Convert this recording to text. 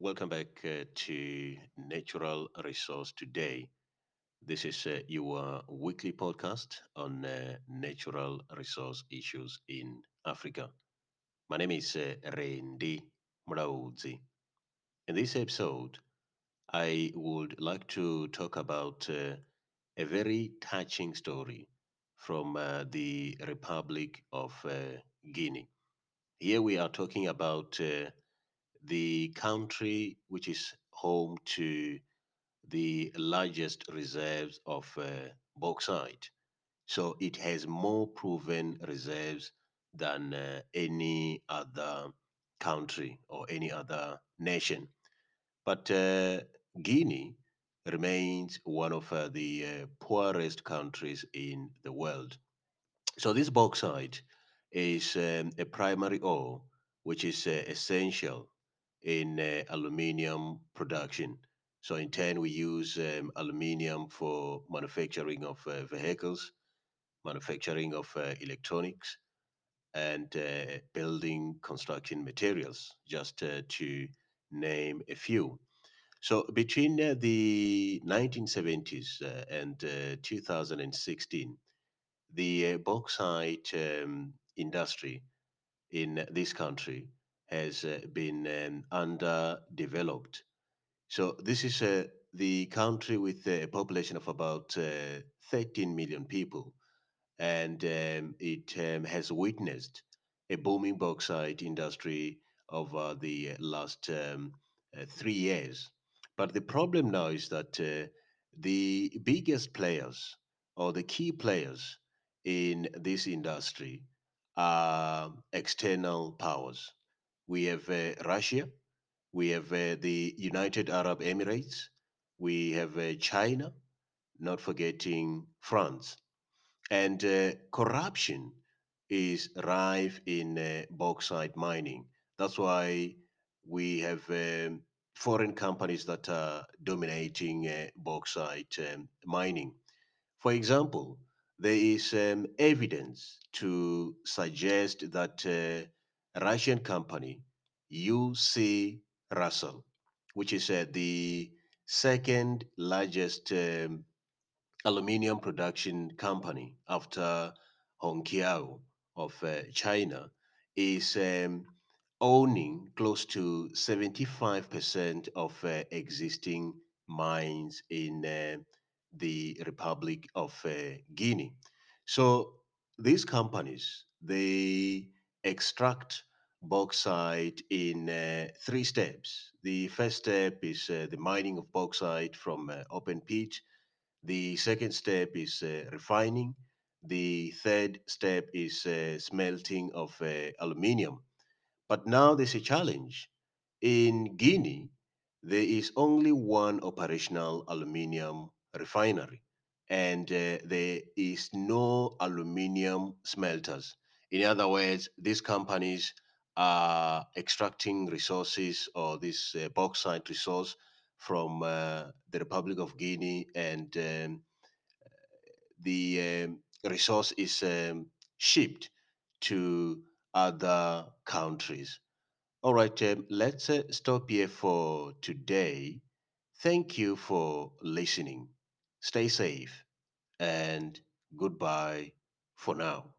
Welcome back uh, to Natural Resource Today. This is uh, your weekly podcast on uh, natural resource issues in Africa. My name is uh, Rendi Mrauzi. In this episode, I would like to talk about uh, a very touching story from uh, the Republic of uh, Guinea. Here we are talking about the country which is home to the largest reserves of uh, bauxite. So it has more proven reserves than uh, any other country or any other nation. But uh, Guinea remains one of uh, the uh, poorest countries in the world. So this bauxite is um, a primary ore which is uh, essential in uh, aluminium production. So in turn, we use um, aluminium for manufacturing of uh, vehicles, manufacturing of uh, electronics, and uh, building construction materials, just uh, to name a few. So between uh, the 1970s uh, and uh, 2016, the bauxite um, industry in this country has uh, been um, underdeveloped. So this is uh, the country with a population of about uh, 13 million people, and um, it um, has witnessed a booming bauxite industry over the last um, uh, three years. But the problem now is that uh, the biggest players or the key players in this industry are external powers. We have uh, Russia, we have uh, the United Arab Emirates, we have uh, China, not forgetting France. And corruption is rife in bauxite mining. That's why we have um, foreign companies that are dominating uh, bauxite um, mining. For example, there is um, evidence to suggest that uh, Russian company, UC Rusal, which is uh, the second largest um, aluminium production company after Hongqiao of uh, China, is um, owning close to 75% of uh, existing mines in uh, the Republic of uh, Guinea. So these companies, they extract bauxite in uh, three steps. The first step is uh, the mining of bauxite from uh, open pit. The second step is uh, refining. The third step is uh, smelting of uh, aluminium. But now there's a challenge. In Guinea, there is only one operational aluminium refinery, and there is no aluminium smelters. In other words, these companies are extracting resources or this uh, bauxite resource from uh, the Republic of Guinea, and um, the um, resource is um, shipped to other countries. All right, um, let's uh, stop here for today. Thank you for listening. Stay safe and goodbye for now.